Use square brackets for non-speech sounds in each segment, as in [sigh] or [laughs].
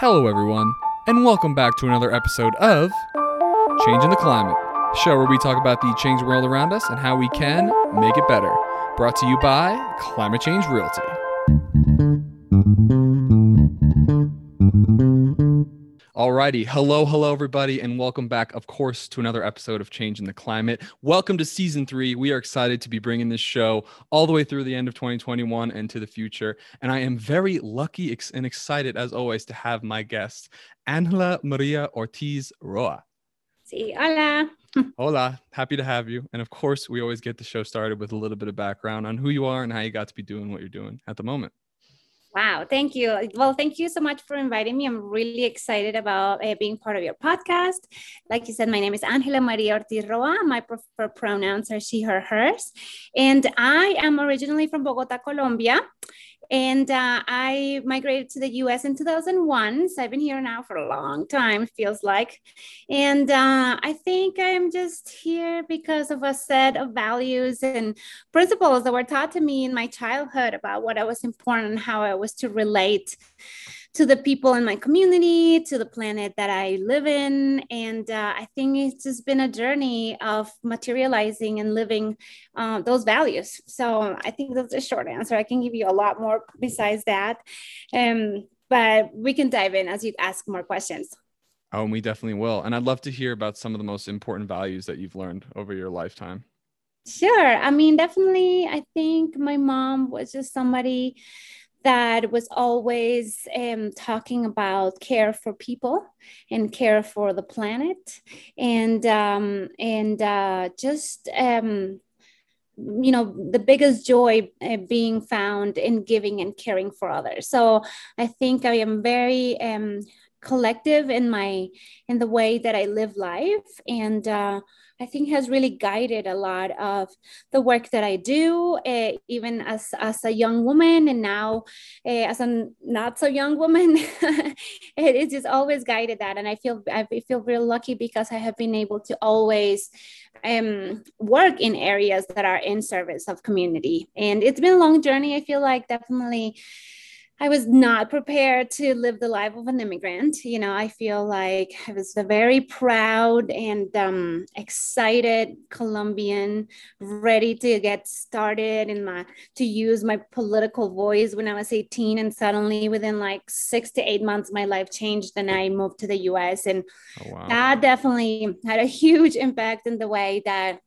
Hello, everyone, and welcome back to another episode of Changing the Climate, show where we talk about the changing world around us and how we can make it better. Brought to you by Climate Change Realty. Alrighty, hello, hello, everybody, and welcome back, of course, to another episode of Changing the Climate. Welcome to season three. We are excited to be bringing this show all the way through the end of 2021 and to the future. And I am very lucky and excited, as always, to have my guest, Angela Maria Ortiz Roa. Sí, hola. [laughs] Hola, happy to have you. And of course, we always get the show started with a little bit of background on who you are and how you got to be doing what you're doing at the moment. Wow, thank you. Well, thank you so much for inviting me. I'm really excited about uh, being part of your podcast. Like you said, my name is Angela Maria Ortiz Roa. My preferred pronouns are she, her, hers. And I am originally from Bogota, Colombia. And uh, I migrated to the US in 2001. So I've been here now for a long time, feels like. And uh, I think I'm just here because of a set of values and principles that were taught to me in my childhood about what I was important and how I was to relate to the people in my community, to the planet that I live in. And uh, I think it's just been a journey of materializing and living uh, those values. So I think that's a short answer. I can give you a lot more besides that. Um, but we can dive in as you ask more questions. Oh, and we definitely will. And I'd love to hear about some of the most important values that you've learned over your lifetime. Sure. I mean, definitely, I think my mom was just somebody that was always um, talking about care for people and care for the planet. And um, and uh, just um, you know the biggest joy uh, being found in giving and caring for others. So i think i am very um, collective in my in the way that i live life. And uh, I think has really guided a lot of the work that I do, uh, even as, as a young woman and now uh, as a not so young woman. [laughs] it, just always guided that. And I feel, I feel real lucky because I have been able to always um, work in areas that are in service of community. And it's been a long journey. I feel like definitely I was not prepared to live the life of an immigrant. You know, I feel like I was a very proud and um, excited Colombian, ready to get started in my to use my political voice when I was 18. And suddenly, within like six to eight months, my life changed, and I moved to the U.S. And oh, wow. that definitely had a huge impact in the way that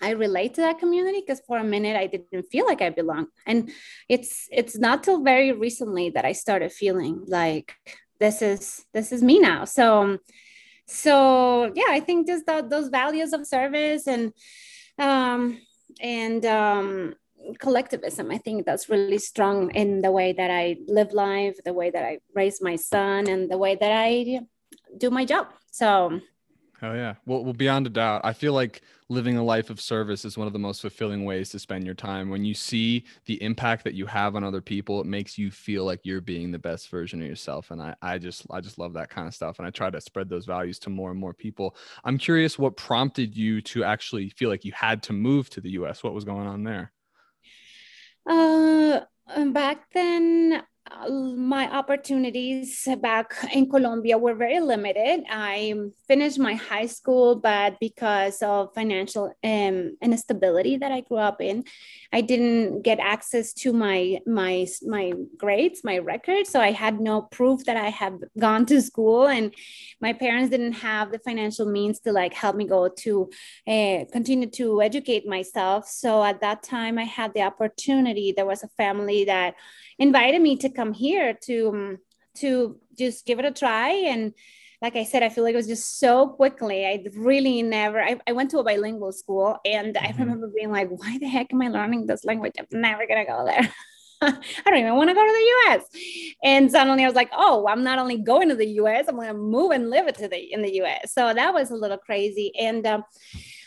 I relate to that community because for a minute I didn't feel like I belonged. And it's it's not till very recently that I started feeling like this is this is me now. So so yeah, I think just those values of service and um and um collectivism i think that's really strong in the way that i live life the way that i raise my son and the way that i do my job so Oh yeah. Well, well, beyond a doubt, I feel like living a life of service is one of the most fulfilling ways to spend your time. When you see the impact that you have on other people, it makes you feel like you're being the best version of yourself. And I, I just, I just love that kind of stuff. And I try to spread those values to more and more people. I'm curious, what prompted you to actually feel like you had to move to the U.S. What was going on there? Uh, back then, my opportunities back in Colombia were very limited. I finished my high school, but because of financial um, instability that I grew up in, I didn't get access to my my my grades, my records. So I had no proof that I had gone to school, and my parents didn't have the financial means to like help me go to uh, continue to educate myself. So at that time, I had the opportunity. There was a family that invited me to come here to um, to just give it a try and like I said, I feel like it was just so quickly. I really never, I, I went to a bilingual school and mm-hmm. I remember being like, why the heck am I learning this language? I'm never going to go there. [laughs] I don't even want to go to the US. And suddenly I was like, oh, I'm not only going to the US, I'm going to move and live it to the, in the US. So that was a little crazy. And um,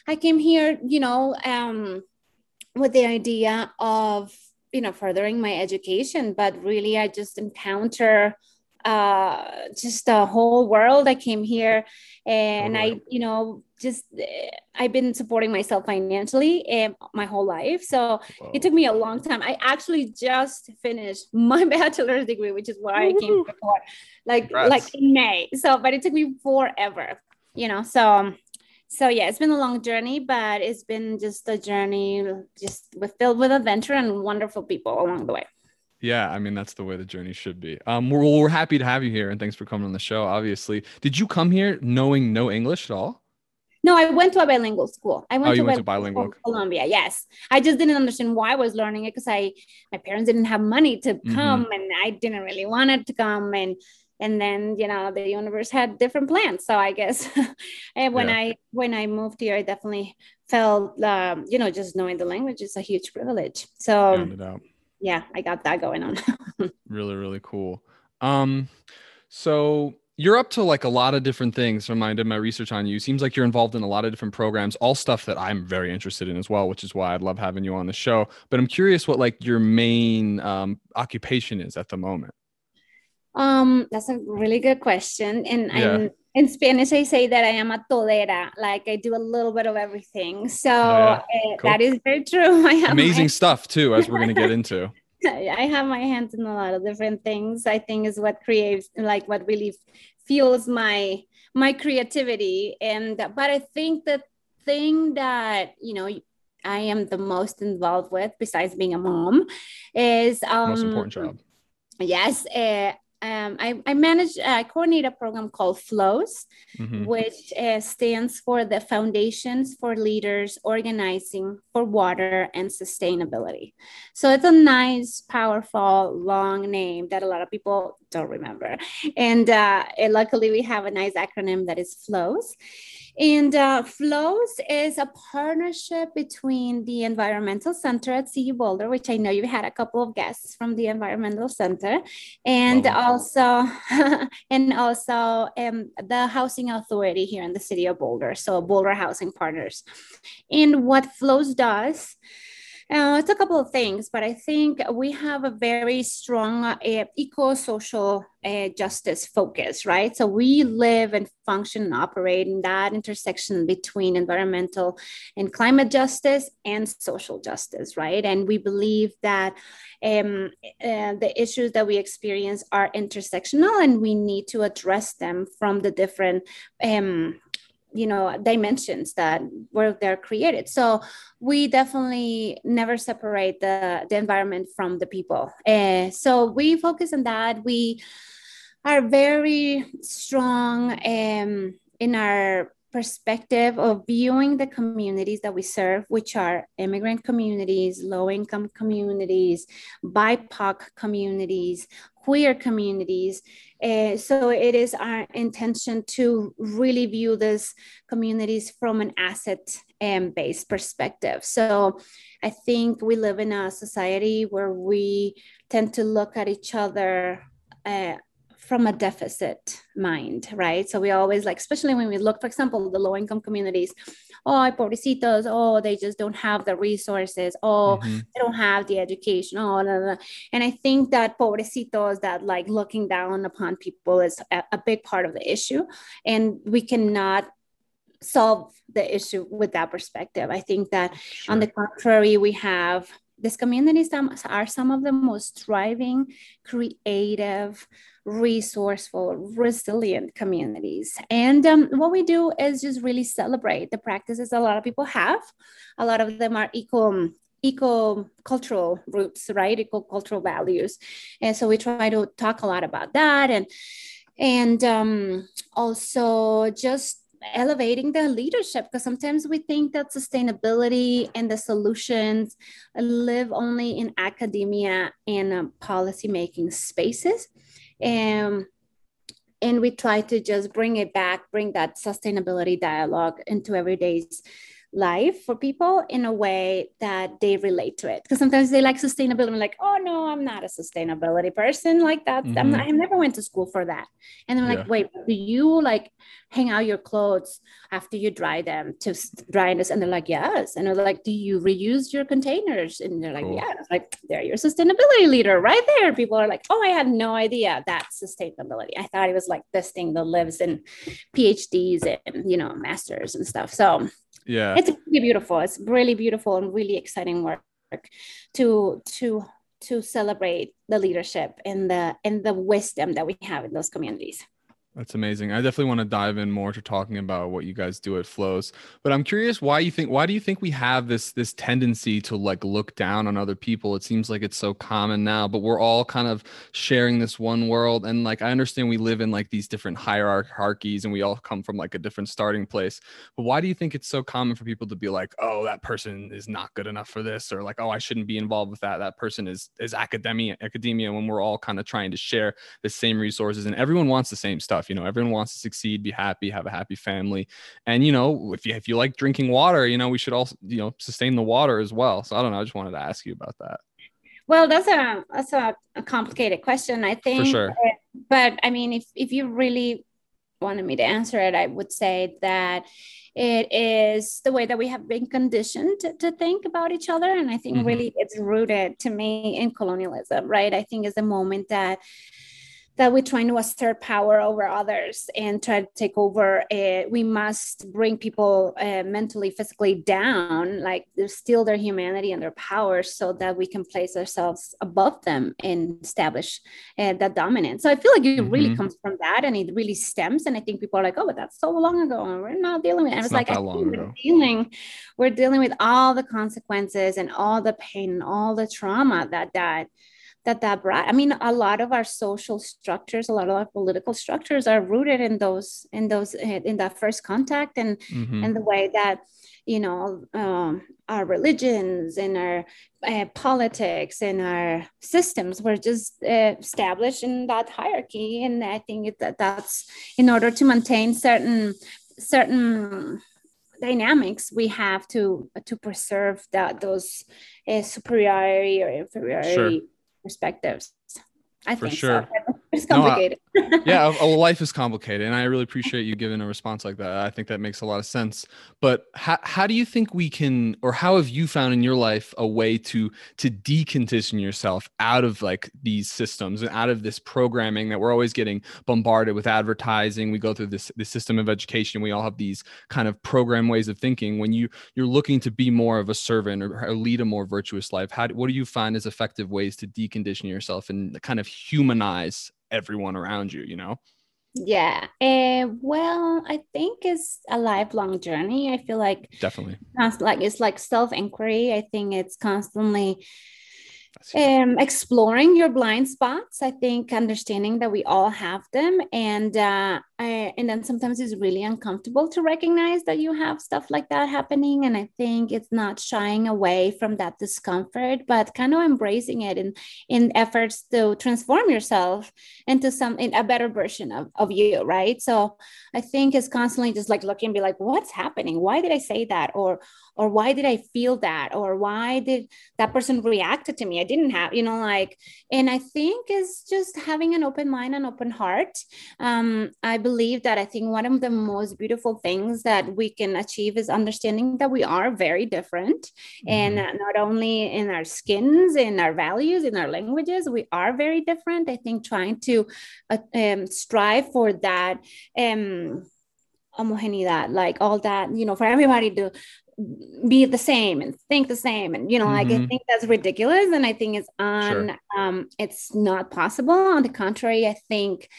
I came here, you know, um, with the idea of you know furthering my education but really i just encounter uh, just a whole world. I came here and totally. I, you know, just eh, I've been supporting myself financially and my whole life. So Whoa. it took me a long time. I actually just finished [laughs] my bachelor's degree, which is why I came before, like Congrats. like in May. So, but it took me forever, you know. So um, so yeah it's been a long journey but it's been just a journey just with filled with adventure and wonderful people along the way yeah i mean that's the way the journey should be um we're, we're happy to have you here and thanks for coming on the show obviously did you come here knowing no english at all no, I went to a bilingual school. I went, oh, to, went to bilingual Colombia. Yes, I just didn't understand why I was learning it because I my parents didn't have money to mm-hmm. come, mm-hmm. and I didn't really want it to come, and and then you know the universe had different plans so i guess and [laughs] when yeah. i when i moved here i definitely felt um, you know just knowing the language is a huge privilege so yeah i got that going on [laughs] really really cool um so you're up to like a lot of different things from I did my research on you. Seems like you're involved in a lot of different programs, all stuff that I'm very interested in as well, which is why I'd love having you on the show. But I'm curious what like your main um, occupation is at the moment. Um, that's a really good question. And yeah. in Spanish, I say that I am a todera, like I do a little bit of everything. So oh, yeah. uh, cool. that is very true. [laughs] I have amazing my- stuff too, as we're going to get [laughs] into. I have my hands in a lot of different things. I think is what creates, like, what really fuels my my creativity. And but I think the thing that you know I am the most involved with, besides being a mom, is um, most important job. Yes, uh, um, I, I manage, uh, I coordinate a program called FLOWS, mm-hmm. which uh, stands for the Foundations for Leaders Organizing for Water and Sustainability. So it's a nice, powerful, long name that a lot of people don't remember. And, uh, and luckily, we have a nice acronym that is FLOWS. And uh, FLOWS is a partnership between the Environmental Center at CU Boulder, which I know you had a couple of guests from the Environmental Center, and also [laughs] and also um, the Housing Authority here in the city of Boulder, so Boulder Housing Partners. And what FLOWS does uh, it's a couple of things, but I think we have a very strong uh, eco-social uh, justice focus, right? So we live and function and operate in that intersection between environmental and climate justice and social justice, right? And we believe that um, uh, the issues that we experience are intersectional and we need to address them from the different um, you know dimensions that where they're created. So we definitely never separate the the environment from the people. Uh, so we focus on that. We are very strong um, in our perspective of viewing the communities that we serve, which are immigrant communities, low income communities, BIPOC communities, queer communities. Uh, so it is our intention to really view these communities from an asset um, based perspective. So I think we live in a society where we tend to look at each other uh, from a deficit mind, right? So we always like, especially when we look, for example, the low income communities, oh, pobrecitos, oh, they just don't have the resources, oh, mm-hmm. they don't have the education, oh, blah, blah. and I think that pobrecitos, that like looking down upon people is a, a big part of the issue. And we cannot solve the issue with that perspective. I think that sure. on the contrary, we have these communities are some of the most thriving, creative, resourceful, resilient communities. And um, what we do is just really celebrate the practices a lot of people have. A lot of them are eco eco cultural roots, right? Eco cultural values, and so we try to talk a lot about that and and um, also just elevating the leadership because sometimes we think that sustainability and the solutions live only in academia and um, policy making spaces. And and we try to just bring it back bring that sustainability dialogue into everyday's life for people in a way that they relate to it. Because sometimes they like sustainability. Like, oh no, I'm not a sustainability person like that. Mm-hmm. I'm not, I never went to school for that. And I'm yeah. like, wait, do you like hang out your clothes after you dry them to dryness? And they're like, yes. And they're like, do you reuse your containers? And they're like, cool. yeah. like, they're your sustainability leader right there. People are like, oh, I had no idea that's sustainability. I thought it was like this thing that lives in PhDs and, you know, masters and stuff. So yeah. It's really beautiful. It's really beautiful and really exciting work to to to celebrate the leadership and the and the wisdom that we have in those communities that's amazing. I definitely want to dive in more to talking about what you guys do at Flows. But I'm curious why you think why do you think we have this this tendency to like look down on other people? It seems like it's so common now, but we're all kind of sharing this one world and like I understand we live in like these different hierarchies and we all come from like a different starting place. But why do you think it's so common for people to be like, "Oh, that person is not good enough for this," or like, "Oh, I shouldn't be involved with that. That person is is academia academia when we're all kind of trying to share the same resources and everyone wants the same stuff you know everyone wants to succeed be happy have a happy family. And you know if you if you like drinking water you know we should also you know sustain the water as well. So i don't know i just wanted to ask you about that. Well that's a that's a, a complicated question i think. For sure. but i mean if if you really wanted me to answer it i would say that it is the way that we have been conditioned to, to think about each other. And i think mm-hmm. really it's rooted to me in colonialism right? I think is the moment that that we're trying to assert power over others and try to take over. Uh, we must bring people uh, mentally, physically down, like steal their humanity and their power, so that we can place ourselves above them and establish uh, that dominance. So I feel like it mm-hmm. really comes from that, and it really stems. And I think people are like, "Oh, but that's so long ago, and we're not dealing with." It. And it's, it's like, we're dealing, we're dealing with all the consequences and all the pain, and all the trauma that that that that brought i mean a lot of our social structures a lot of our political structures are rooted in those in those in that first contact and mm-hmm. and the way that you know um, our religions and our uh, politics and our systems were just uh, established in that hierarchy and i think that that's in order to maintain certain certain dynamics we have to to preserve that those uh, superiority or inferiority sure perspectives. I For think sure. So. [laughs] It's complicated. Yeah, uh, a, life is complicated, and I really appreciate you giving a response like that. I think that makes a lot of sense. But how, how do you think we can, or how have you found in your life a way to to decondition yourself out of like these systems and out of this programming that we're always getting bombarded with advertising? We go through this this system of education. We all have these kind of program ways of thinking. When you you're looking to be more of a servant or, or lead a more virtuous life, how what do you find as effective ways to decondition yourself and kind of humanize everyone around you you know? Yeah uh, well i think it's a lifelong journey. I feel like definitely. like it's like self-inquiry. I think it's constantly um, exploring your blind spots. I think understanding that we all have them. And uh, And then sometimes it's really uncomfortable to recognize that you have stuff like that happening and i think it's not shying away from that discomfort but kind of embracing it in in efforts to transform yourself into some in a better version of, of you right? So i think it's constantly just like looking be like what's happening? Why did i say that? Or or why did i feel that? Or why did that person reacted to me? I didn't have you know like and i think it's just having an open mind and open heart. Um i believe that I think one of the most beautiful things that we can achieve is understanding that we are very different. Mm-hmm. And not only in our skins, in our values, in our languages, we are very different. I think trying to uh, um, strive for that. Um, homogeneidad like all that you know for everybody to be the same and think the same and you know mm-hmm. like i mm-hmm. think that's ridiculous and i think it's on sure. um it's not possible on the contrary i think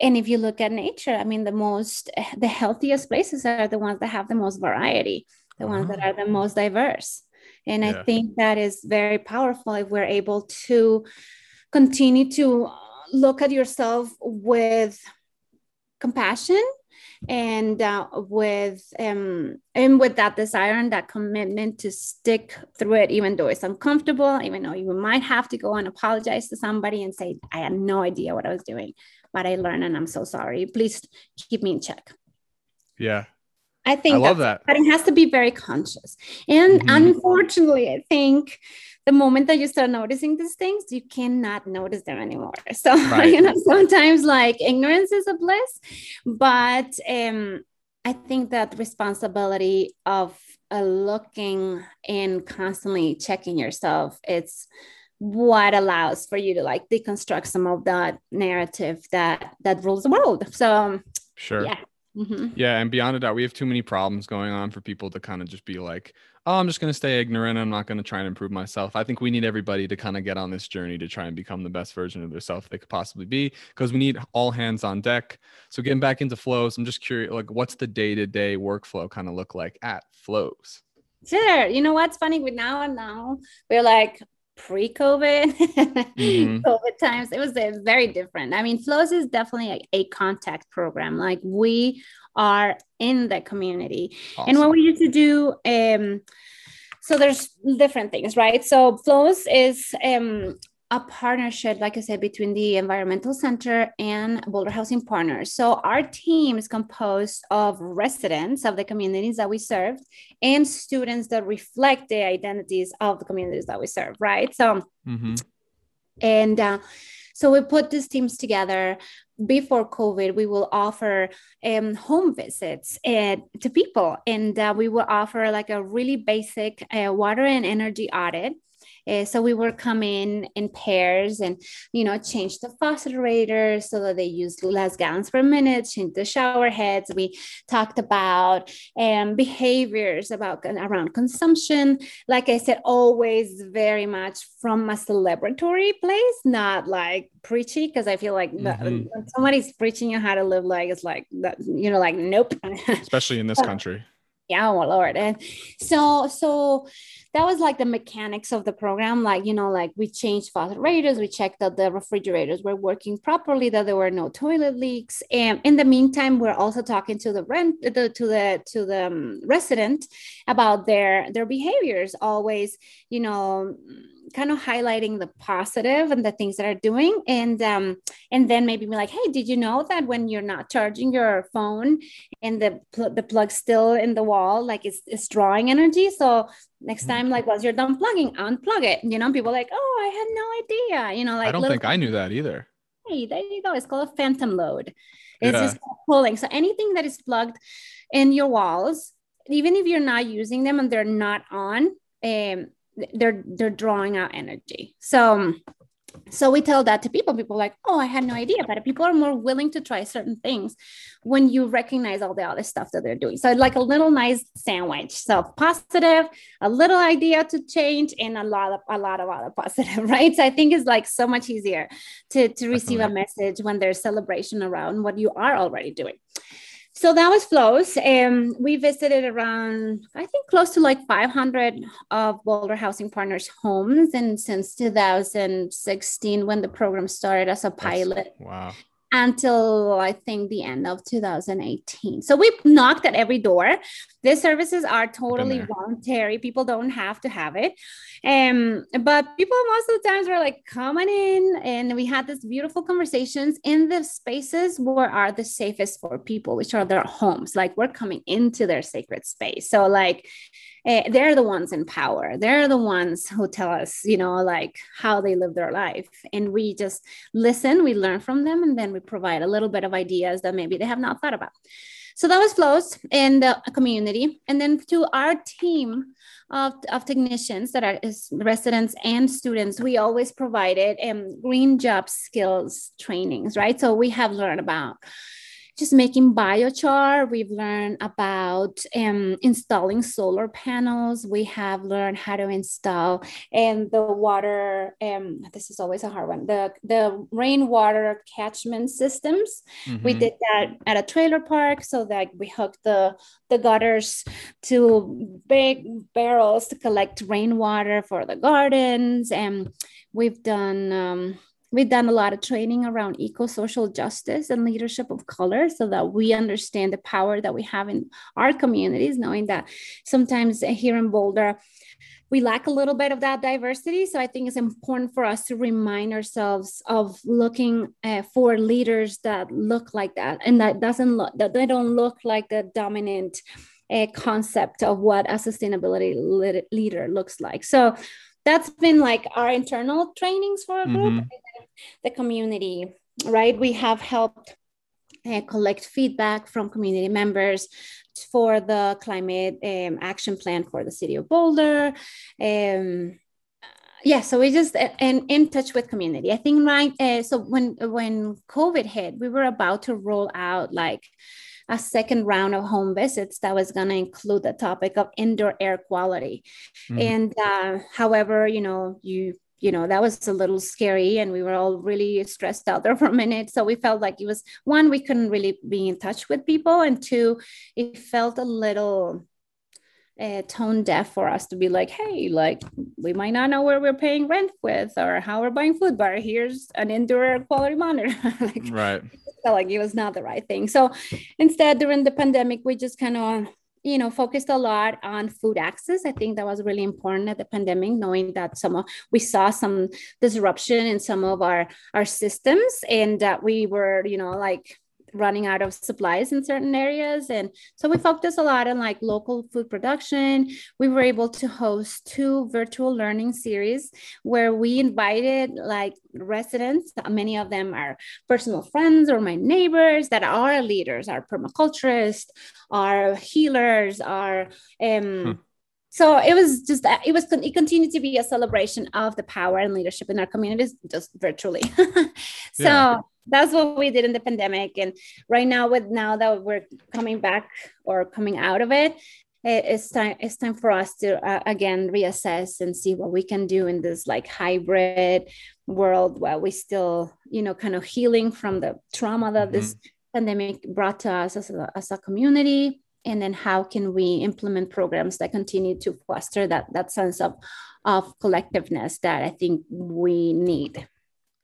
and if you look at nature i mean the most the healthiest places are the ones that have the most variety the ones that are the uh-huh. most diverse and yeah. i think that is very powerful if we're able to continue to look at yourself with compassion and uh, with um, and with that desire and that commitment to stick through it even though it's uncomfortable even though you might have to go and apologize to somebody and say i had no idea what i was doing but I learned and I'm so sorry. Please keep me in check. Yeah. I think I love that. But it has to be very conscious. And mm-hmm. unfortunately, I think the moment that you start noticing these things, you cannot notice them anymore. [laughs] So right. you know, sometimes like ignorance is a bliss, but um, I think that responsibility of uh, looking and constantly checking yourself, it's what allows for you to like deconstruct some of that narrative that that rules the world. So sure, yeah. Mm-hmm. Yeah, and beyond a doubt, we have too many problems going on for people to kind of just be like, oh, I'm just going to stay ignorant. I'm not going to try and improve myself. I think we need everybody to kind of get on this journey to try and become the best version of themselves they could possibly be because we need all hands on deck. So getting back into flows, I'm just curious, like, what's the day to day workflow kind of look like at flows? Sure. You know what's funny? We now and now we're like pre-COVID, mm-hmm. [laughs] COVID times. It was very different. I mean, flows is definitely a, a contact program. Like we are in the community. Awesome. And what we used to do, um, so there's different things, right? So Flows is um, a partnership, like I said, between the Environmental Center and Boulder Housing Partners. So our team is composed of residents of the communities that we serve and students that reflect the identities of the communities that we serve, right? So, mm-hmm. and uh, so we put these teams together before COVID, we will offer um, home visits uh, to people, and uh, we will offer like a really basic uh, water and energy audit uh, so we were coming in pairs and, you know, change the faucet aerators so that they use less gallons per minute, change the shower heads. We talked about um, behaviors about around consumption. Like I said, always very much from a celebratory place, not like preachy, because I feel like mm-hmm. when somebody's preaching you how to live like, it's like, you know, like, nope. Especially in this [laughs] country yeah oh lord and so so that was like the mechanics of the program like you know like we changed aerators we checked that the refrigerators were working properly that there were no toilet leaks and in the meantime we're also talking to the rent the, to the to the um, resident about their their behaviors always you know kind of highlighting the positive and the things that are doing and um and then maybe be like hey did you know that when you're not charging your phone and the pl- the plug's still in the wall like it's, it's drawing energy? So next mm. time like once you're done plugging unplug it you know? People like oh i had no idea you know like i don't think i knew that either. Hey there you go. It's called a phantom load. It's yeah. just pulling. So anything that is plugged in your walls even if you're not using them and they're not on um, they're they're drawing out energy. So so we tell that to people. People like oh i had no idea but people are more willing to try certain things when you recognize all the other stuff that they're doing. So like a little nice sandwich so positive a little idea to change and a lot of a lot of other positive [laughs] right? So i think it's like so much easier to to receive Definitely. a message when there's celebration around what you are already doing so that was flows and we visited around i think close to like 500 of boulder housing partners homes and since 2016 when the program started as a pilot. wow until I think the end of 2018. So we knocked at every door. These services are totally voluntary. People don't have to have it. Um, but people most of the times were like coming in and we had these beautiful conversations in the spaces where are the safest for people, which are their homes. Like we're coming into their sacred space. So like uh, they're the ones in power. They're the ones who tell us you know like how they live their life. And we just listen we learn from them and then we provide a little bit of ideas that maybe they have not thought about. So that was flows in the community. And then to our team of, of technicians that are residents and students we always provided um, green job skills trainings right? So we have learned about just making biochar. We've learned about um, installing solar panels. We have learned how to install and the water. Um, this is always a hard one. The the rainwater catchment systems. Mm-hmm. We did that at a trailer park, so that we hooked the the gutters to big barrels to collect rainwater for the gardens, and we've done. Um, We've done a lot of training around eco social justice and leadership of color so that we understand the power that we have in our communities, knowing that sometimes here in Boulder, we lack a little bit of that diversity. So I think it's important for us to remind ourselves of looking uh, for leaders that look like that and that doesn't look that they don't look like the dominant a concept of what a sustainability leader looks like. So that's been like our internal trainings for our group, mm-hmm. The community, right? We have helped uh, collect feedback from community members for the climate um, action plan for the city of Boulder. Um, yeah, so we just and in touch with community. I think right. Uh, so when when COVID hit, we were about to roll out like a second round of home visits that was going to include the topic of indoor air quality. Mm-hmm. And uh, however, you know, you you know that was a little scary and we were all really stressed out there [laughs] for a minute. So we felt like it was one we couldn't really be in touch with people and two it felt a little uh, tone deaf for us to be like hey like we might not know where we're paying rent with or how we're buying food but here's an indoor air quality monitor. [laughs] Like, right. felt like it was not the right thing. So instead during the pandemic we just kind of you know focused a lot on food access. I think that was really important at the pandemic knowing that some of we saw some disruption in some of our our systems and that we were you know like running out of supplies in certain areas. And so we focused a lot on like local food production. We were able to host two virtual learning series where we invited like residents. Many of them are personal friends or my neighbors that are leaders are permaculturists are healers are um, hmm. so it was just it was it continued to be a celebration of the power and leadership in our communities just virtually. [laughs] So yeah that's what we did in the pandemic. And right now with now that we're coming back or coming out of it it's time it's time for us to uh, again reassess and see what we can do in this like hybrid world where we still you know kind of healing from the trauma that mm-hmm. this pandemic brought to us as a, as a community. And then how can we implement programs that continue to foster that that sense of of collectiveness that i think we need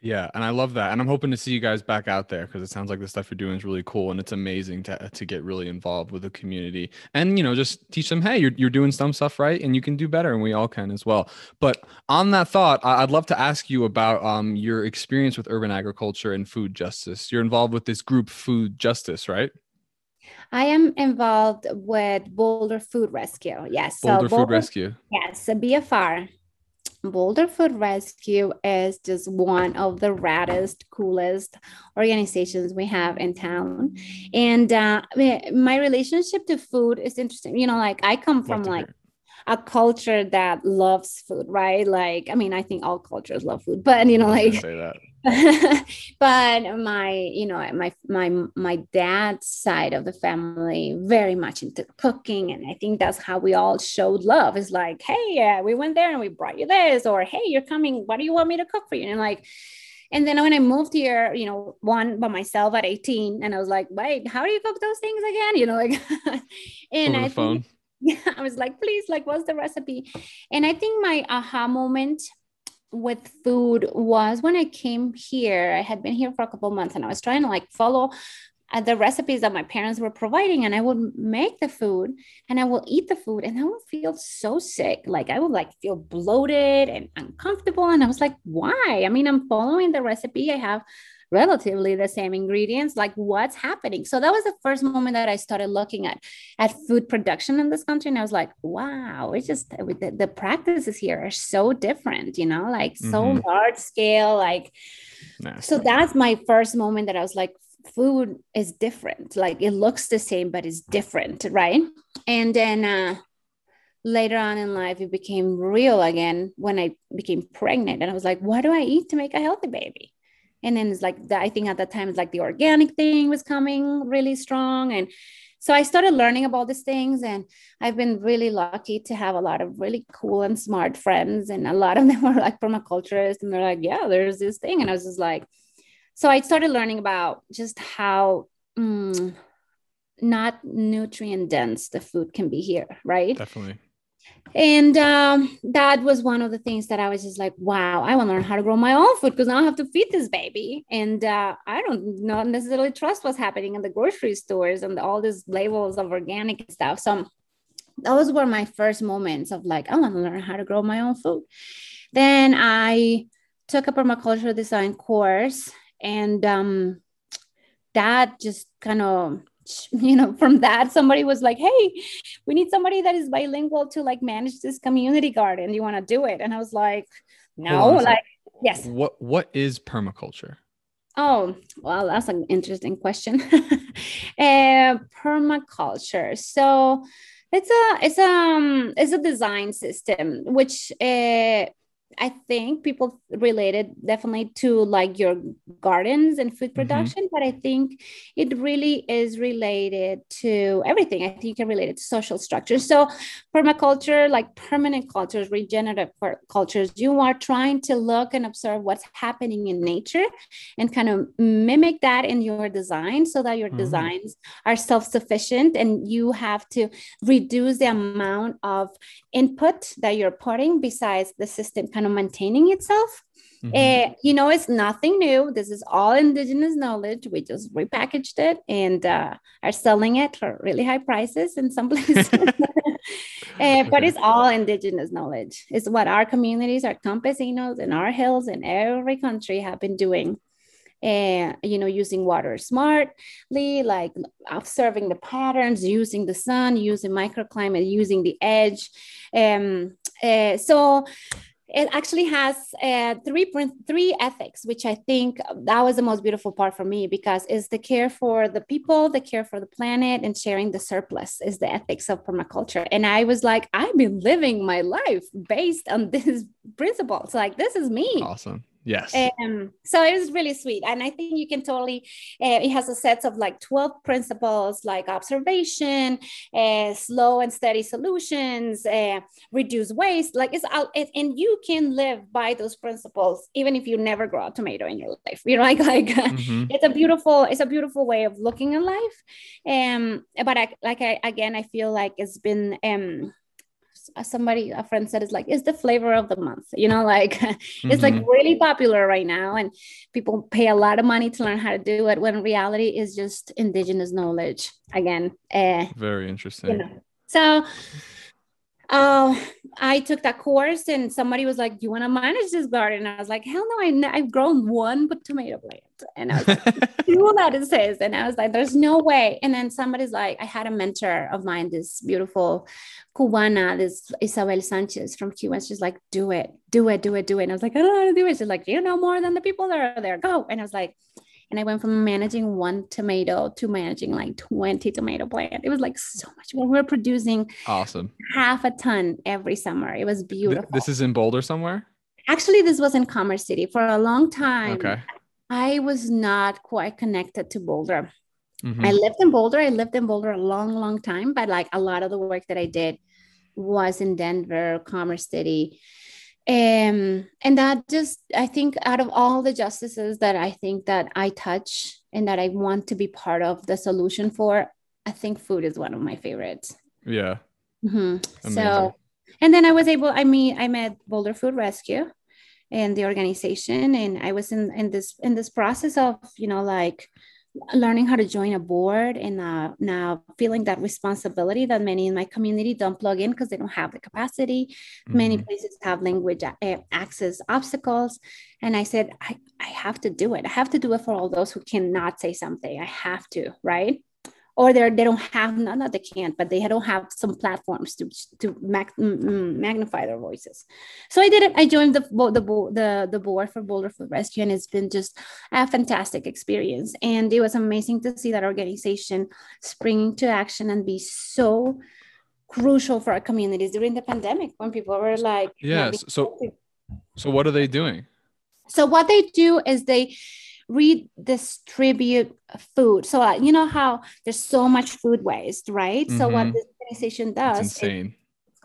yeah, and I love that. And I'm hoping to see you guys back out there because it sounds like the stuff you're doing is really cool and it's amazing to to get really involved with the community and you know just teach them, hey, you're you're doing some stuff right and you can do better and we all can as well. But on that thought, I'd love to ask you about um, your experience with urban agriculture and food justice. You're involved with this group Food Justice, right? I am involved with Boulder Food Rescue. Yes. Boulder, so Boulder Food Rescue. Yes, a BFR. Boulder Food Rescue is just one of the raddest, coolest organizations we have in town. And uh, my relationship to food is interesting. You know, like I come from like a culture that loves food, right? Like, I mean, I think all cultures love food, but you know, like say that. [laughs] but my you know my my my dad's side of the family very much into cooking and i think that's how we all showed love is like hey yeah we went there and we brought you this or hey you're coming what do you want me to cook for you and like and then when I moved here, you know, one by myself at 18, and I was like, wait, how do you cook those things again? You know, like, [laughs] and Over I phone. Think, [laughs] I was like, please, like, what's the recipe? And I think my aha moment with food was when I came here. I had been here for a couple months and I was trying to like follow uh, the recipes that my parents were providing and I would make the food and I will eat the food and I would feel so sick. Like I would like feel bloated and uncomfortable. And I was like, why? I mean, I'm following the recipe. I have relatively the same ingredients like what's happening? So that was the first moment that i started looking at at food production in this country and i was like wow it's just the, the practices here are so different you know like so mm-hmm. large scale like so that's my first moment that i was like food is different like it looks the same but it's different right? And then uh later on in life it became real again when i became pregnant and i was like what do i eat to make a healthy baby and then it's like i think at that time it's like the organic thing was coming really strong. And so i started learning about these things and i've been really lucky to have a lot of really cool and smart friends and a lot of [laughs] them were like permaculturists and they're like yeah there's this thing. And i was just like so i started learning about just how mm, not nutrient dense the food can be here right? Definitely and um, that was one of the things that I was just like, wow, I want to learn how to grow my own food because now I have to feed this baby. And uh, I don't not necessarily trust what's happening in the grocery stores and all these labels of organic stuff. So those were my first moments of like, I want to learn how to grow my own food. Then I took a permaculture design course and um, that just kind of [laughs] you know from that somebody was like hey we need somebody that is bilingual to like manage this community garden. Do you want to do it? And i was like no like yes. What what is permaculture? Oh well that's an interesting question. Uh, [laughs] permaculture. So it's a it's a um, it's a design system which uh, I think people related definitely to like your gardens and food mm-hmm. production, mm-hmm. but I think it really is related to everything. I think you can relate it to social structures. So, permaculture, like permanent cultures, regenerative cultures, you are trying to look and observe what's happening in nature and kind of mimic that in your design so that your mm-hmm. designs are self sufficient and you have to reduce the amount of input that you're putting besides the system kind of maintaining itself. Mm-hmm. Uh, you know, it's nothing new. This is all indigenous knowledge. We just repackaged it and uh, are selling it for really high prices in some [laughs] places. uh, [laughs] but it's all indigenous knowledge. It's what our communities, our campesinos, and our hills in every country have been doing and you know using water smartly like observing the patterns using the sun using microclimate using the edge um, uh, so it actually has uh, three three ethics, which I think that was the most beautiful part for me because it's the care for the people, the care for the planet, and sharing the surplus is the ethics of permaculture. And I was like, I've been living my life based on [laughs] these principles. Like this is me. Awesome. Yes. Um, so it was really sweet. And I think you can totally, uh, it has a set of like 12 principles like observation, uh, slow and steady solutions, uh, reduce waste. Like it's out, it, and you can live by those principles even if you never grow a tomato in your life. You know, [laughs] like, like mm-hmm. it's a beautiful, it's a beautiful way of looking at life. Um, but I, like I, again, I feel like it's been, um, somebody a friend said it's like it's the flavor of the month you know like mm-hmm. [laughs] it's like mm-hmm. really popular right now and people pay a lot of money to learn how to do it when reality is just indigenous knowledge again uh, very interesting you know. so uh, I took that course and somebody was like, Do you want to manage this garden? I was like, Hell no, I, have grown one but tomato plant. And I was like, it. And I was like, There's no way. And then somebody's like, I had a mentor of mine, this beautiful Cubana, this Isabel Sanchez from Cuba. She's like, Do it, do it, do it, do it. And I was like, I don't know how to do it. She's like, You know more than the people that are there. Go. And I was like, and I went from managing one tomato to managing like 20 tomato plant. It was like so much. More. We were producing awesome half a ton every summer. It was beautiful. This is in Boulder somewhere? Actually, this was in Commerce City for a long time. Okay. I was not quite connected to Boulder. Mm-hmm. I lived in Boulder. I lived in Boulder a long, long time, but like a lot of the work that I did was in Denver, Commerce City um, and that just i think out of all the justices that i think that i touch and that i want to be part of the solution for i think food is one of my favorites yeah mm-hmm. so and then i was able i mean i met boulder food rescue and the organization and i was in in this in this process of you know like learning how to join a board and uh, now feeling that responsibility that many in my community don't plug in because they don't have the capacity. Mm-hmm. Many places have language uh, access obstacles. And I said, I, I have to do it. I have to do it for all those who cannot say something. I have to, right? Or they they don't have none that they can't but they don't have some platforms to to mag, magnify their voices. So i did it. I joined the the the, the board for boulder food rescue and it's been just a fantastic experience. And it was amazing to see that organization springing to action and be so crucial for our communities. During the pandemic when people were like yes so so what are they doing? So what they do is they redistribute food. So uh, you know how there's so much food waste, right? Mm-hmm. So what mm-hmm. this organization does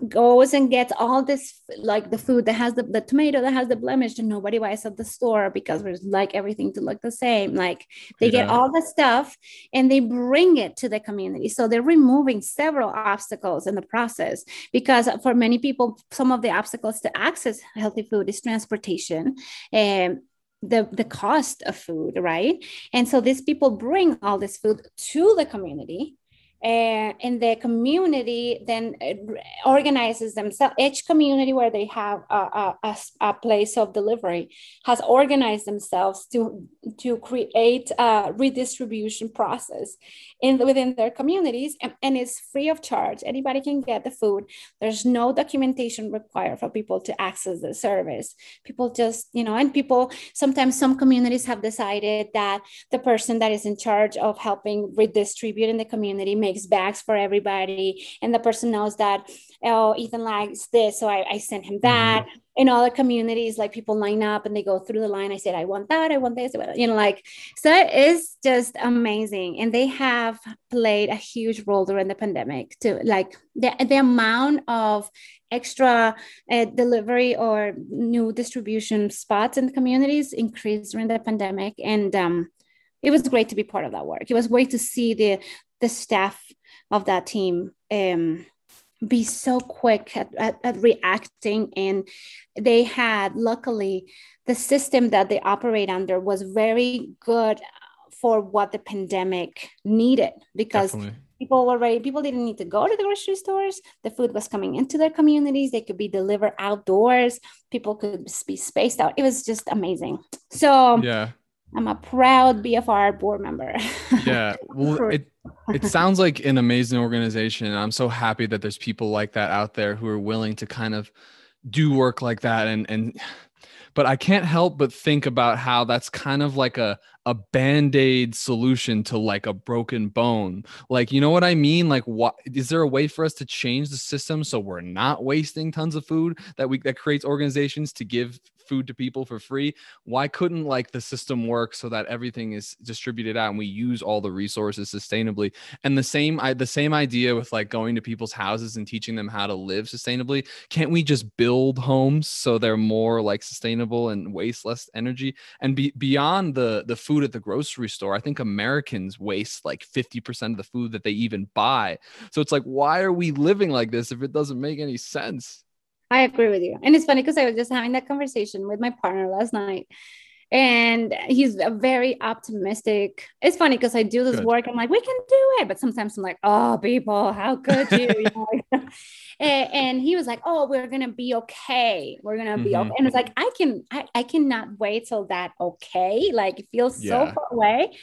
goes and gets all this like the food that has the, the tomato that has the blemish and nobody buys at the store because there's like everything to look the same like they yeah. get all the stuff and they bring it to the community so they're removing several obstacles in the process because for many people some of the obstacles to access healthy food is transportation and the the cost of food right? And so these people bring all this food to the community Eh, and in the community then eh, organizes themselves. Each community where they have a, a, a, place of delivery has organized themselves to to create a redistribution process in within their communities and, and it's free of charge. Anybody can get the food. There's no documentation required for people to access the service. People just you know and people sometimes some communities have decided that the person that is in charge of helping redistribute in the community makes bags for everybody and the person knows that oh ethan likes this so i, I sent him that mm-hmm. in other communities like people line up and they go through the line i said i want that i want this you know like so it is just amazing and they have played a huge role during the pandemic to like the, the amount of extra uh, delivery or new distribution spots in the communities increased during the pandemic and um, it was great to be part of that work. It was great to see the the staff of that team um, be so quick at, at, at, reacting. And they had luckily the system that they operate under was very good for what the pandemic needed because Definitely. people were ready people didn't need to go to the grocery stores. The food was coming into their communities. They could be delivered outdoors. People could be spaced out. It was just amazing. So yeah I'm a proud BFR board member. [laughs] yeah. Well, it it sounds like an amazing organization. I'm so happy that there's people like that out there who are willing to kind of do work like that and and but I can't help but think about how that's kind of like a a band-aid solution to like a broken bone. Like, you know what I mean? Like what is there a way for us to change the system so we're not wasting tons of food that we that creates organizations to give food to people for free why couldn't like the system work so that everything is distributed out and we use all the resources sustainably? And the same i the same idea with like going to people's houses and teaching them how to live sustainably. Can't we just build homes so they're more like sustainable and waste less energy? And be, beyond the the food at the grocery store i think americans waste like 50% of the food that they even buy. So it's like why are we living like this if it doesn't make any sense I agree with you. And it's funny because I was just having that conversation with my partner last night. And he's a very optimistic. It's funny because I do this Good. work. I'm like, we can do it. But sometimes I'm like, oh, people, how could you? you know? [laughs] and, and, he was like, oh, we're going to be okay. We're going to be mm-hmm. okay. And it's like, I can, I, I cannot wait till that okay. Like it feels yeah. so far away.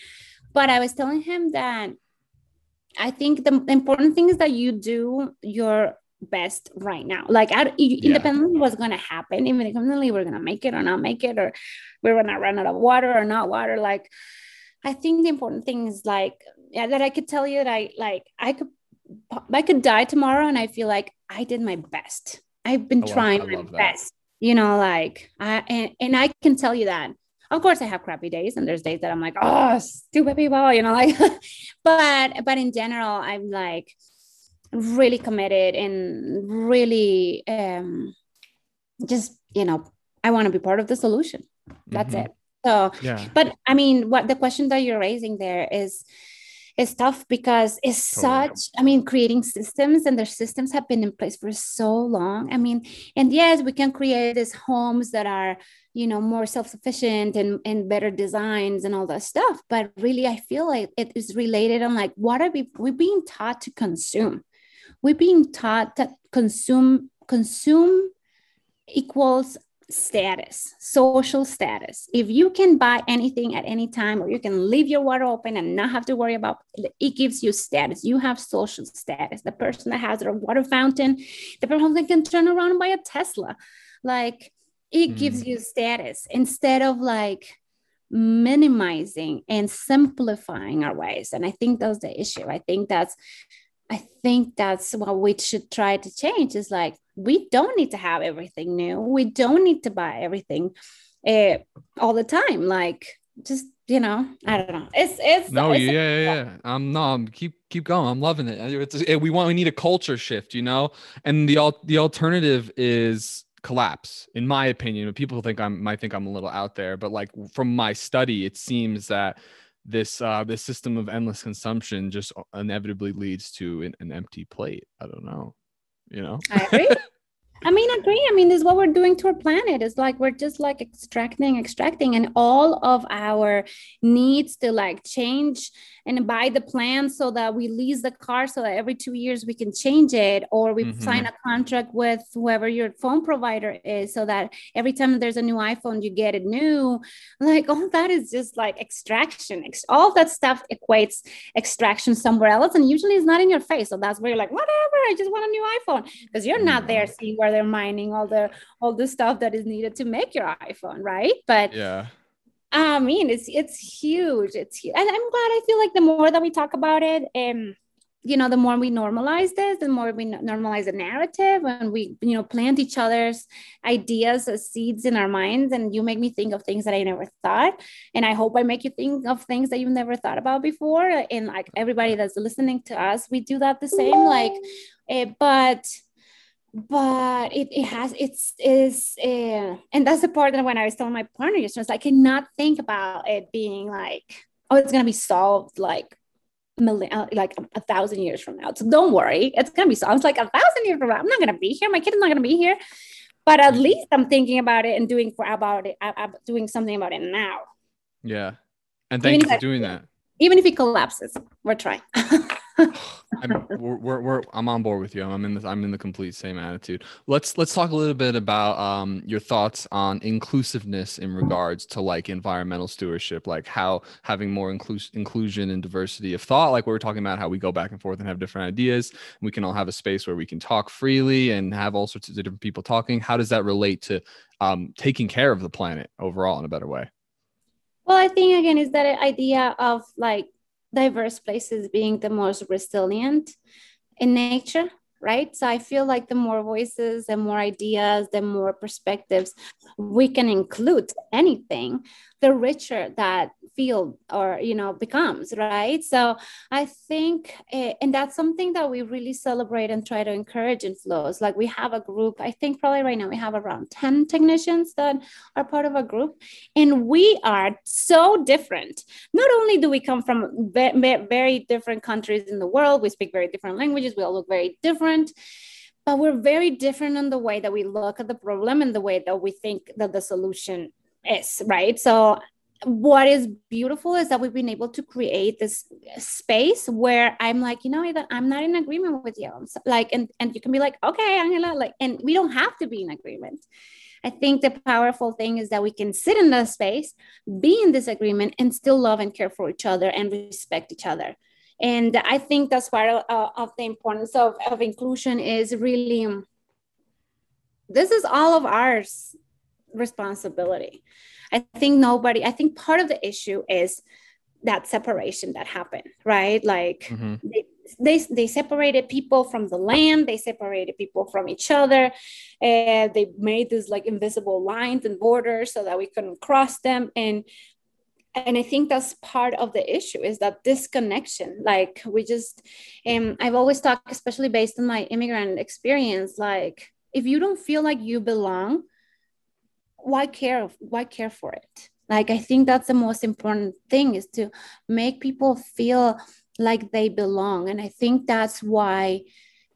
But I was telling him that I think the important thing is that you do your best right now. Like I, yeah. independently what's going to happen, even independently we're going to make it or not make it, or we're going to run out of water or not water. Like I think the important thing is like, yeah, that I could tell you that I like, I could, I could die tomorrow and I feel like I did my best. I've been trying my best, you know, like, I, and, and I can tell you that of course i have crappy days and there's days that i'm like oh stupid people you know like [laughs] but but in general i'm like really committed and really um, just you know i want to be part of the solution. That's mm-hmm. it. So yeah. but i mean what the question that you're raising there is is tough because it's totally. such i mean creating systems and their systems have been in place for so long. I mean and yes we can create these homes that are you know more self-sufficient and, and better designs and all that stuff but really i feel like it is related on like what are we we being taught to consume we're being taught that consume consume equals status, social status. If you can buy anything at any time, or you can leave your water open and not have to worry about it, gives you status. You have social status. The person that has their water fountain, the person that can turn around and buy a Tesla, like it mm. gives you status instead of like minimizing and simplifying our ways. And I think that's the issue. I think that's I think that's what we should try to change is like we don't need to have everything new. We don't need to buy everything uh, all the time. Like just you know, I don't know. It's it's no, it's yeah, yeah, yeah. Um, no, I'm keep keep going. I'm loving it. It's, it. We want we need a culture shift, you know, and the all the alternative is collapse in my opinion people think i'm might think i'm a little out there but like from my study it seems that this uh this system of endless consumption just inevitably leads to an, an empty plate. I don't know you know? I agree. I mean agree. I mean this is what we're doing to our planet. It's like we're just like extracting extracting and all of our needs to like change and buy the plan so that we lease the car so that every two years we can change it or we mm-hmm. sign a contract with whoever your phone provider is so that every time there's a new iphone you get it new. Like all that is just like extraction. All that stuff equates extraction somewhere else and usually it's not in your face. So that's where you're like whatever i just want a new iphone. Because you're not there mm-hmm. seeing where they're mining all the all the stuff that is needed to make your iphone right? But yeah I mean, it's it's huge. It's huge. and I'm glad. I feel like the more that we talk about it, and um, you know, the more we normalize this, the more we normalize the narrative, and we you know plant each other's ideas as seeds in our minds. And you make me think of things that I never thought, and I hope I make you think of things that you've never thought about before. And like everybody that's listening to us, we do that the same. Like, uh, but but it, it has it's is uh, and that's the part that when I was telling my partner yesterday, I cannot think about it being like oh it's gonna be solved like million uh, like a, thousand years from now. So don't worry, it's gonna be solved. It's like a thousand years from now. I'm not gonna be here. My kid is not gonna be here. But at least I'm thinking about it and doing for about it, uh, doing something about it now. Yeah, and thank even you for doing that. Even if it collapses, we're trying. [laughs] [laughs] I'm, we're, we're, I'm on board with you. I'm in the, I'm in the complete same attitude. Let's let's talk a little bit about um, your thoughts on inclusiveness in regards to like environmental stewardship, like how having more inclus- inclusion and diversity of thought, like we were talking about how we go back and forth and have different ideas. We can all have a space where we can talk freely and have all sorts of different people talking. How does that relate to um, taking care of the planet overall in a better way? Well, I think again is that idea of like diverse places being the most resilient in nature right? So i feel like the more voices and more ideas the more perspectives we can include anything the richer that field or you know becomes right? So i think uh, and that's something that we really celebrate and try to encourage in flows. Like we have a group i think probably right now we have around 10 technicians that are part of a group and we are so different. Not only do we come from very different countries in the world we speak very different languages we all look very different but we're very different in the way that we look at the problem and the way that we think that the solution is right so what is beautiful is that we've been able to create this space where I'm like, you know, I'm not in agreement with you. So, like, and and you can be like, okay, Angela, like, and we don't have to be in agreement. I think the powerful thing is that we can sit in that space, be in disagreement, and still love and care for each other and respect each other. And I think that's part of, of the importance of, of inclusion is really this is all of ours responsibility I think nobody, I think part of the issue is that separation that happened, right? Like mm-hmm. they, they, they separated people from the land, they separated people from each other, and they made these like invisible lines and borders so that we couldn't cross them. And and I think that's part of the issue is that disconnection. Like we just, um, I've always talked, especially based on my immigrant experience, like if you don't feel like you belong, why care why care for it? Like i think that's the most important thing is to make people feel like they belong. And i think that's why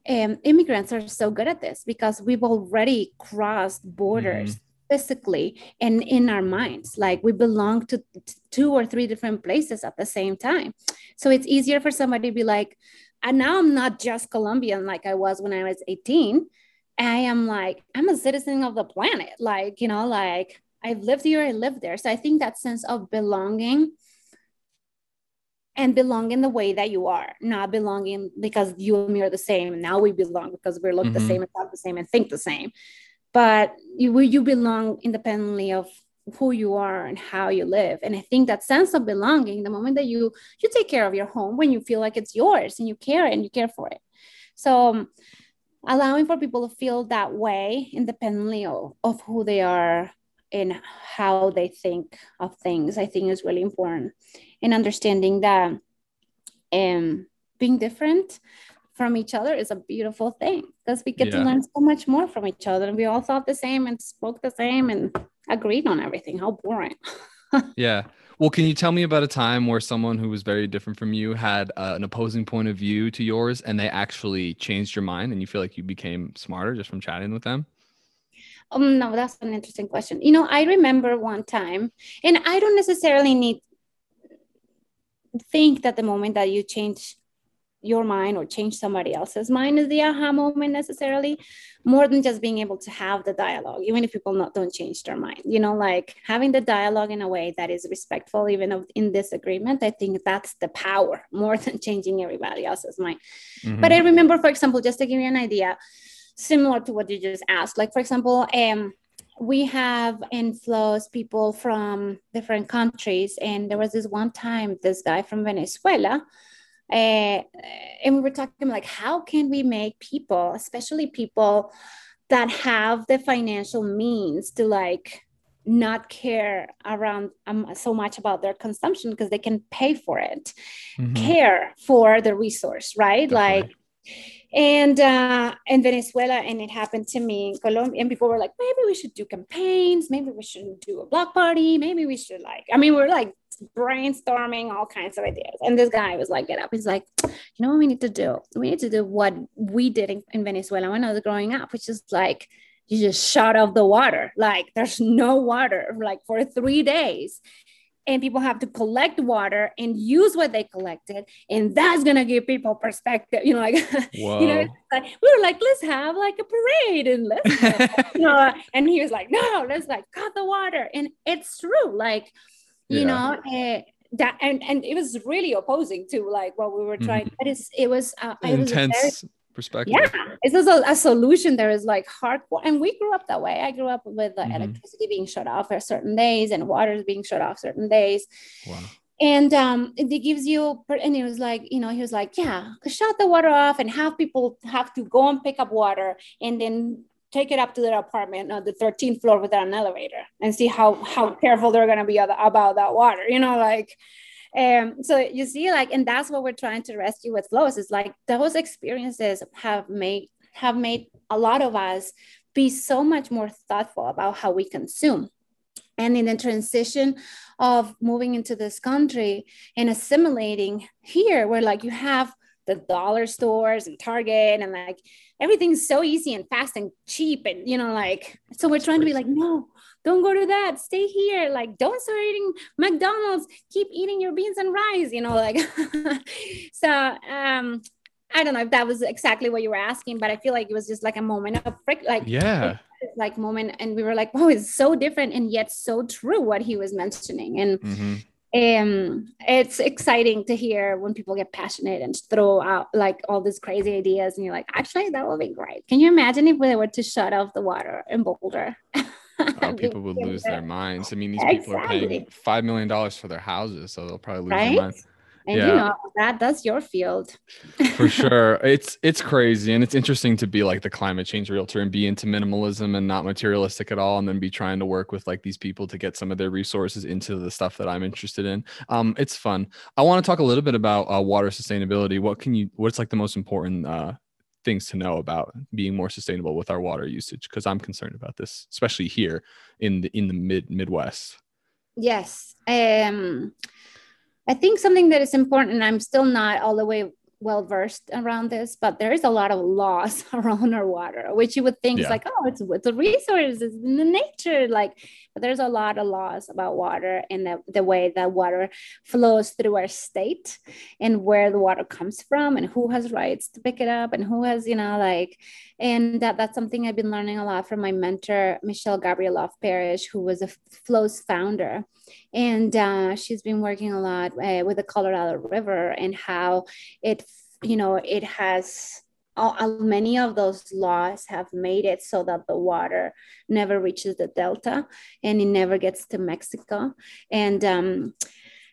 um, immigrants are so good at this because we've already crossed borders mm-hmm. physically and in our minds. Like we belong to two or three different places at the same time. So it's easier for somebody to be like and now i'm not just colombian like i was when i was 18 I am like, I'm a citizen of the planet. Like, you know, like I've lived here, I live there. So I think that sense of belonging and belong in the way that you are, not belonging because you and me are the same. And Now we belong because we look mm-hmm. the same and talk the same and think the same. But you you belong independently of who you are and how you live. And I think that sense of belonging, the moment that you you take care of your home when you feel like it's yours and you care and you care for it. So um, allowing for people to feel that way independently of, of who they are and how they think of things i think is really important. And understanding that um, being different from each other is a beautiful thing because we get yeah. to learn so much more from each other and we all thought the same and spoke the same and agreed on everything. How boring. [laughs] Yeah well, can you tell me about a time where someone who was very different from you had uh, an opposing point of view to yours and they actually changed your mind and you feel like you became smarter just from chatting with them? Um, no, that's an interesting question. You know, I remember one time, and I don't necessarily need think that the moment that you change your mind or change somebody else's mind is the aha moment necessarily more than just being able to have the dialogue even if people not don't change their mind you know like having the dialogue in a way that is respectful even of in disagreement i think that's the power [laughs] more than changing everybody else's mind mm-hmm. but i remember for example just to give you an idea similar to what you just asked like for example um we have in Flows people from different countries and there was this one time this guy from venezuela uh, and we were talking like how can we make people especially people that have the financial means to like not care around um, so much about their consumption because they can pay for it mm-hmm. care for the resource right Definitely. like and uh in venezuela and it happened to me in colombia and people were like maybe we should do campaigns maybe we should do a block party maybe we should like i mean we're like brainstorming all kinds of ideas. And this guy was like, get up. He's like, you know what we need to do? We need to do what we did in, in Venezuela when I was growing up, which is like, you just shut off the water. Like there's no water, like for three days. And people have to collect water and use what they collected. And that's gonna give people perspective, you know, like, [laughs] you know, like, we were like, let's have like a parade and let's, [laughs] you know, and he was like, no, let's like cut the water. And it's true. Like, you know uh, that and and it was really opposing to like what we were trying mm-hmm. but it's it was uh, it intense was very, perspective. Yeah it's also a solution there is like hardcore and we grew up that way. I grew up with the mm-hmm. electricity being shut off at certain days and water being shut off certain days. Wow. And um, it gives you and it was like you know he was like yeah shut the water off and have people have to go and pick up water and then take it up to their apartment on the 13th floor without an elevator and see how how careful they're going to be about that water you know like um so you see like and that's what we're trying to rescue with flows is like those experiences have made have made a lot of us be so much more thoughtful about how we consume. And in the transition of moving into this country and assimilating here where like you have the dollar stores and target and like everything's so easy and fast and cheap and you know like so we're trying to be like no don't go to that. Stay here. Like don't start eating mcdonald's. Keep eating your beans and rice you know like [laughs] so um i don't know if that was exactly what you were asking but i feel like it was just like a moment of frick like yeah. like moment and we were like wow it's so different and yet so true what he was mentioning. And mm-hmm um it's exciting to hear when people get passionate and throw out like all these crazy ideas and you're like actually that would be great. Can you imagine if we were to shut off the water in boulder? Oh, [laughs] people would lose their minds. I mean these exactly. people are paying five million dollars for their houses so they'll probably lose right? their minds and yeah. you know that that's your field. For [laughs] sure. It's it's crazy and it's interesting to be like the climate change realtor and be into minimalism and not materialistic at all and then be trying to work with like these people to get some of their resources into the stuff that i'm interested in. Um it's fun. I want to talk a little bit about uh, water sustainability. What can you what's like the most important uh things to know about being more sustainable with our water usage? Because i'm concerned about this especially here in the in the mid midwest. Yes. Um I think something that is important, and I'm still not all the way well versed around this, but there is a lot of laws [laughs] around our water, which you would think yeah. is like, oh, it's it's a resource, it's in the nature, like, but there's a lot of laws about water and the, the way that water flows through our state and where the water comes from and who has rights to pick it up and who has, you know, like, and that that's something I've been learning a lot from my mentor, Michelle Gabrieloff Parish, who was a Flows founder and uh, she's been working a lot uh, with the Colorado River and how it, you know, it has all, many of those laws have made it so that the water never reaches the delta and it never gets to Mexico. And um,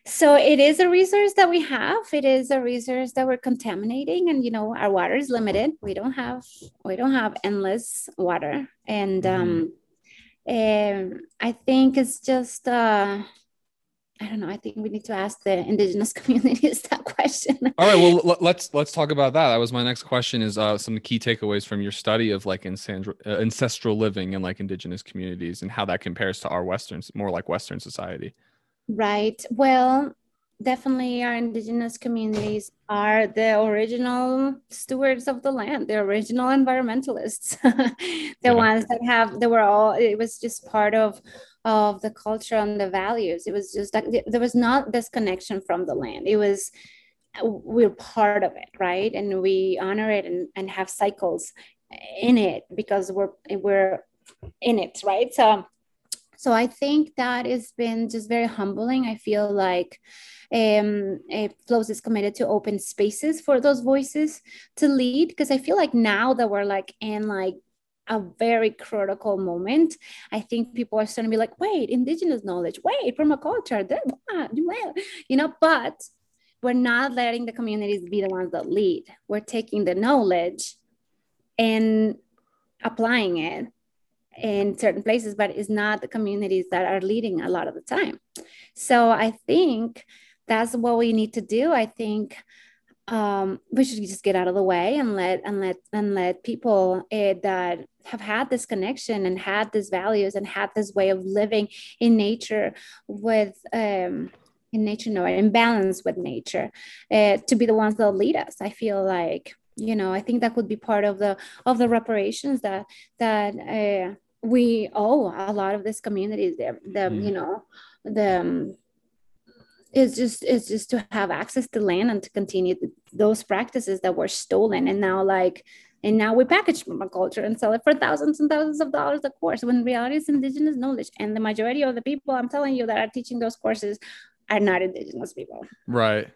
so it is a resource that we have. It is a resource that we're contaminating, and you know our water is limited. We don't have we don't have endless water, and mm-hmm. um, um, I think it's just, uh, I don't know. I think we need to ask the indigenous [laughs] communities that question. All right. Well, let's let's talk about that. That was my next question. Is uh, some key takeaways from your study of like ancestral, uh, ancestral living in like indigenous communities and how that compares to our Western, more like Western society. Right. Well, definitely our indigenous communities are the original stewards of the land the original environmentalists [laughs] the yeah. ones that have they were all it was just part of of the culture and the values. It was just like there was not this connection from the land. It was we're part of it right? And we honor it and, and have cycles in it because we're we're in it right? So so i think that has been just very humbling. I feel like um, Flows is committed to open spaces for those voices to lead because I feel like now that we're like in like a very critical moment. I think people are starting to be like, wait, indigenous knowledge, wait, permaculture, you know, but we're not letting the communities be the ones that lead. We're taking the knowledge and applying it in certain places, but it's not the communities that are leading a lot of the time. So I think that's what we need to do. I think um, we should just get out of the way and let and let and let people uh, that have had this connection and had these values and had this way of living in nature with um, in nature no in balance with nature uh, to be the ones that lead us i feel like you know i think that could be part of the of the reparations that that uh, we owe a lot of this communities there the mm. you know the um, it's just it's just to have access to land and to continue those practices that were stolen and now like and now we package permaculture and sell it for thousands and thousands of dollars a course when reality is indigenous knowledge. And the majority of the people i'm telling you that are teaching those courses are not indigenous people. Right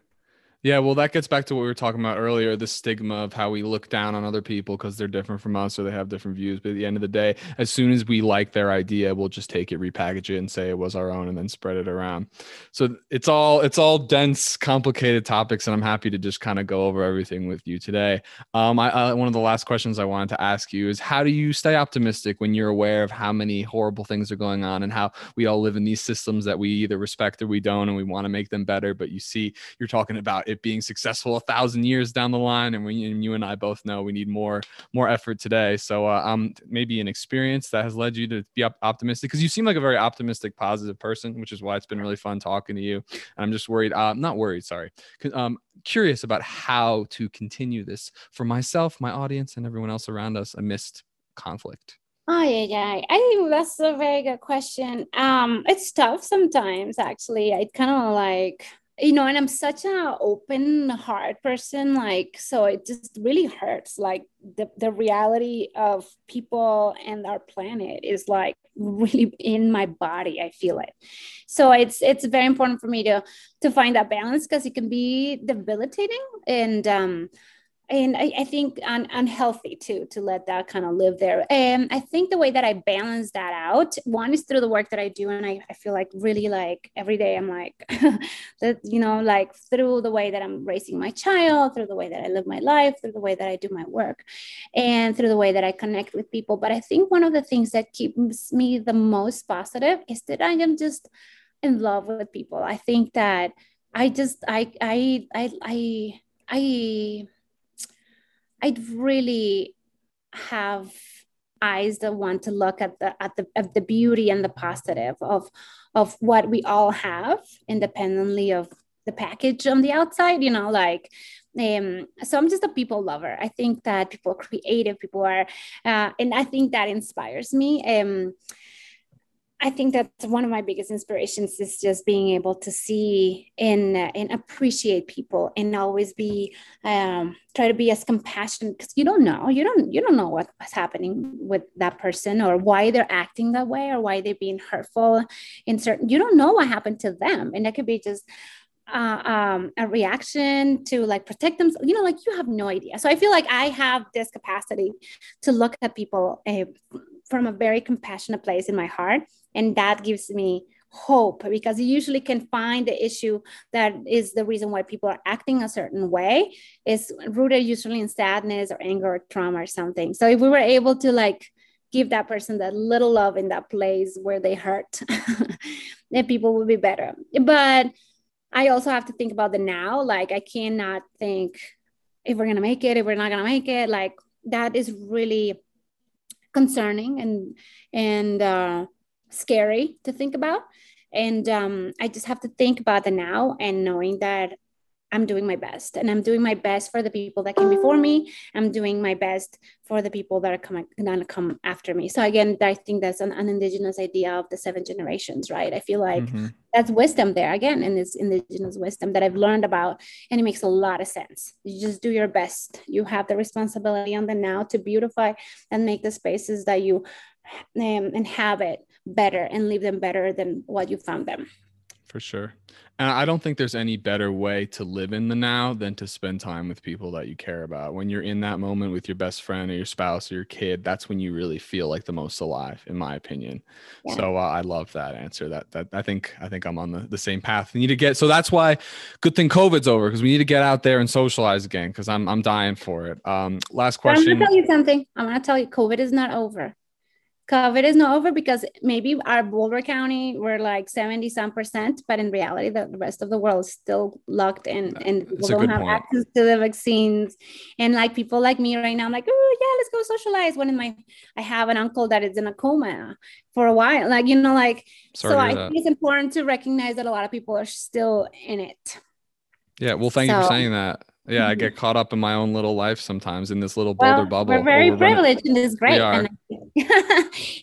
yeah, well, that gets back to what we were talking about earlier the stigma of how we look down on other people because they're different from us or they have different views. But at the end of the day, as soon as we like their idea, we'll just take it, repackage it, and say it was our own and then spread it around. So it's all it's all dense, complicated topics, and I'm happy to just kind of go over everything with you today. Um, I, I, one of the last questions I wanted to ask you is how do you stay optimistic when you're aware of how many horrible things are going on and how we all live in these systems that we either respect or we don't, and we want to make them better. But you see, you're talking about it being successful a thousand years down the line, and we and you and I both know we need more more effort today. So uh, um, maybe an experience that has led you to be op- optimistic because you seem like a very optimistic, positive person, which is why it's been really fun talking to you. And I'm just worried, uh, not worried, sorry, um, curious about how to continue this for myself, my audience, and everyone else around us amidst conflict. Oh yeah, yeah. I think that's a very good question. Um, it's tough sometimes. Actually, I kind of like you know and i'm such a open heart person like so it just really hurts like the, the reality of people and our planet is like really in my body i feel it. So it's it's very important for me to to find that balance because it can be debilitating and um and I, I think un, unhealthy too to let that kind of live there. And I think the way that I balance that out, one is through the work that I do, and I, I feel like really like every day I'm like [laughs] that, you know, like through the way that I'm raising my child, through the way that I live my life, through the way that I do my work, and through the way that I connect with people. But I think one of the things that keeps me the most positive is that I am just in love with people. I think that I just I I I I I I'd really have eyes that want to look at the at the at the beauty and the positive of of what we all have independently of the package on the outside you know like um so i'm just a people lover. I think that people are creative people are uh, and i think that inspires me. Um I think that's one of my biggest inspirations is just being able to see and uh, and appreciate people and always be um, try to be as compassionate because you don't know you don't you don't know what's happening with that person or why they're acting that way or why they're being hurtful in certain you don't know what happened to them. And that could be just uh, um, a reaction to like protect them you know like you have no idea. So i feel like i have this capacity to look at people uh, from a very compassionate place in my heart and that gives me hope because you usually can find the issue that is the reason why people are acting a certain way is rooted usually in sadness or anger or trauma or something. So if we were able to like give that person that little love in that place where they hurt [laughs] then people will be better. But i also have to think about the now. Like i cannot think if we're gonna make it if we're not gonna make it. Like that is really concerning and and uh, scary to think about. And um, i just have to think about the now and knowing that I'm doing my best and I'm doing my best for the people that came before me. I'm doing my best for the people that are coming gonna come after me. So again, I think that's an, an indigenous idea of the seven generations, right? I feel like mm-hmm. that's wisdom there again, and it's indigenous wisdom that I've learned about, and it makes a lot of sense. You just do your best. You have the responsibility on the now to beautify and make the spaces that you um, inhabit better and leave them better than what you found them for sure. And I don't think there's any better way to live in the now than to spend time with people that you care about. When you're in that moment with your best friend or your spouse or your kid, that's when you really feel like the most alive, in my opinion. Yeah. So uh, I love that answer. That that I think I think I'm on the, the same path. We need to get so that's why good thing COVID's over because we need to get out there and socialize again because I'm I'm dying for it. Um, last question. I'm gonna tell you something. I'm gonna tell you, COVID is not over. COVID is not over because maybe our Boulder County we're like 70 some percent, but in reality, the, rest of the world is still locked in and people don't have point. access to the vaccines. And like people like me right now, I'm like, oh yeah, let's go socialize. One of my I have an uncle that is in a coma for a while. Like, you know, like Sorry so I that. think it's important to recognize that a lot of people are still in it. Yeah, well, thank so, you for saying that. Yeah, I [laughs] get caught up in my own little life sometimes in this little Boulder well, bubble. We're very privileged and it's great. And,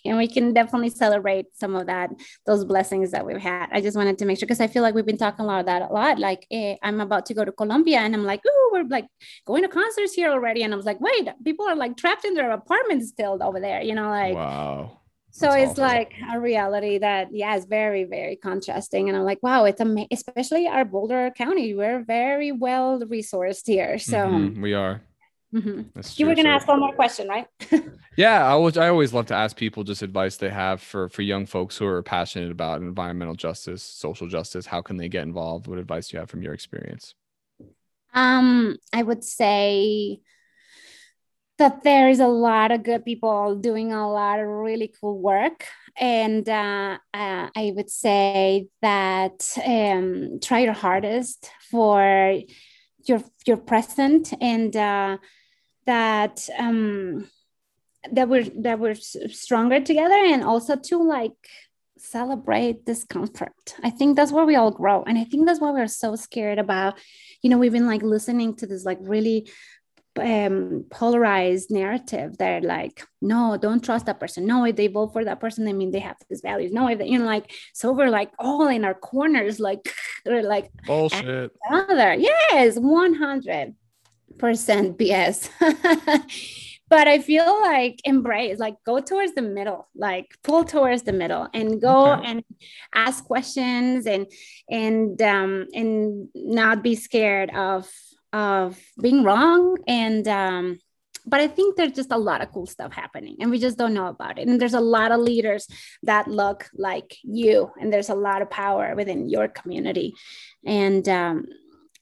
and, we can definitely celebrate some of that, those blessings that we've had. I just wanted to make sure because I feel like we've been talking a lot of that a lot. Like eh, I'm about to go to Colombia and I'm like, oh, we're like going to concerts here already. And I was like, wait, people are like trapped in their apartments still over there, you know, like wow so That's it's awful. like a reality that yeah it's very very contrasting and i'm like wow it's amazing especially our boulder county we're very well resourced here so mm-hmm, we are mm-hmm. you were going to ask one more question right [laughs] yeah i was i always love to ask people just advice they have for for young folks who are passionate about environmental justice social justice how can they get involved what advice do you have from your experience um i would say that there is a lot of good people doing a lot of really cool work. And uh, uh, I would say that um, try your hardest for your your present and uh, that um, that we're that we're stronger together and also to like celebrate discomfort. I think that's where we all grow. And I think that's why we're so scared about, you know, we've been like listening to this like really um, polarized narrative They're like no don't trust that person. No if they vote for that person i mean they have these values. No if they, you know like so we're like all in our corners like [laughs] we're like bullshit. [laughs] other yes 100 percent bs [laughs] but i feel like embrace like go towards the middle like pull towards the middle and go okay. and ask questions and and um and not be scared of of being wrong and um, but I think there's just a lot of cool stuff happening and we just don't know about it. And there's a lot of leaders that look like you, and there's a lot of power within your community. And um,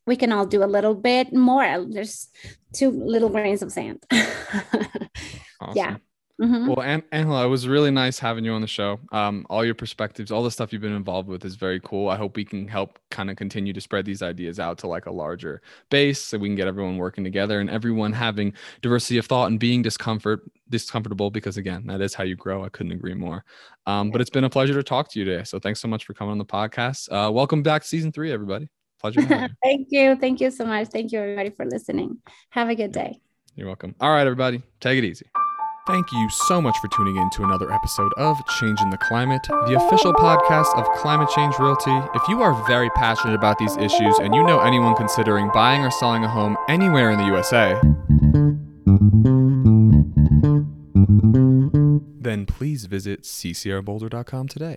we can all do a little bit more. There's two little grains of sand. [laughs] awesome. Yeah. Mm-hmm. Well, Angela, it was really nice having you on the show. Um, all your perspectives, all the stuff you've been involved with is very cool. I hope we can help kind of continue to spread these ideas out to like a larger base so we can get everyone working together and everyone having diversity of thought and being discomfort discomfortable because again, that is how you grow. I couldn't agree more. Um, but it's been a pleasure to talk to you today. So thanks so much for coming on the podcast. Uh, welcome back to season three, everybody. Pleasure. You. [laughs] Thank you. Thank you so much. Thank you everybody for listening. Have a good day. You're welcome. All right, everybody. Take it easy. Thank you so much for tuning in to another episode of Changing the Climate, the official podcast of Climate Change Realty. If you are very passionate about these issues and you know anyone considering buying or selling a home anywhere in the USA, then please visit ccrboulder.com today.